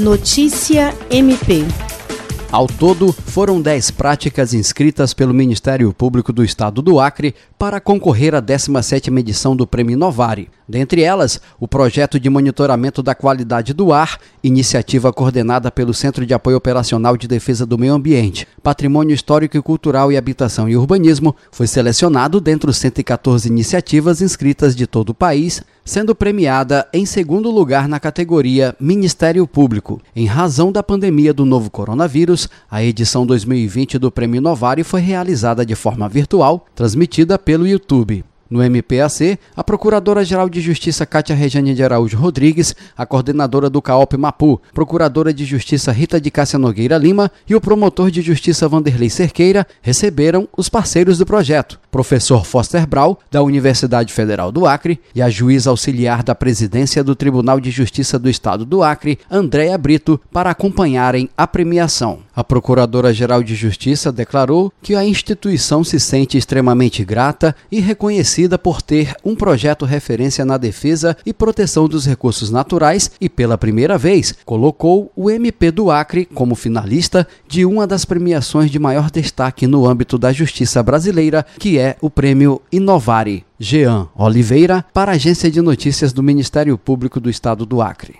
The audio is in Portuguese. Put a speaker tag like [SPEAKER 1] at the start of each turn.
[SPEAKER 1] Notícia MP.
[SPEAKER 2] Ao todo, foram 10 práticas inscritas pelo Ministério Público do Estado do Acre para concorrer à 17ª edição do Prêmio Novari. Dentre elas, o projeto de monitoramento da qualidade do ar, iniciativa coordenada pelo Centro de Apoio Operacional de Defesa do Meio Ambiente, Patrimônio Histórico e Cultural e Habitação e Urbanismo, foi selecionado dentre os 114 iniciativas inscritas de todo o país, sendo premiada em segundo lugar na categoria Ministério Público. Em razão da pandemia do novo coronavírus, a edição 2020 do Prêmio Novari foi realizada de forma virtual, transmitida pelo YouTube. No MPAC, a Procuradora-Geral de Justiça Cátia Rejane de Araújo Rodrigues, a coordenadora do CAOP Mapu, Procuradora de Justiça Rita de Cássia Nogueira Lima e o promotor de Justiça Vanderlei Cerqueira receberam os parceiros do projeto, professor Foster Brau, da Universidade Federal do Acre, e a juíza auxiliar da presidência do Tribunal de Justiça do Estado do Acre, Andréa Brito, para acompanharem a premiação. A Procuradora-Geral de Justiça declarou que a instituição se sente extremamente grata e reconhecida por ter um projeto referência na defesa e proteção dos recursos naturais e, pela primeira vez, colocou o MP do Acre como finalista de uma das premiações de maior destaque no âmbito da justiça brasileira, que é o Prêmio Inovare. Jean Oliveira, para a Agência de Notícias do Ministério Público do Estado do Acre.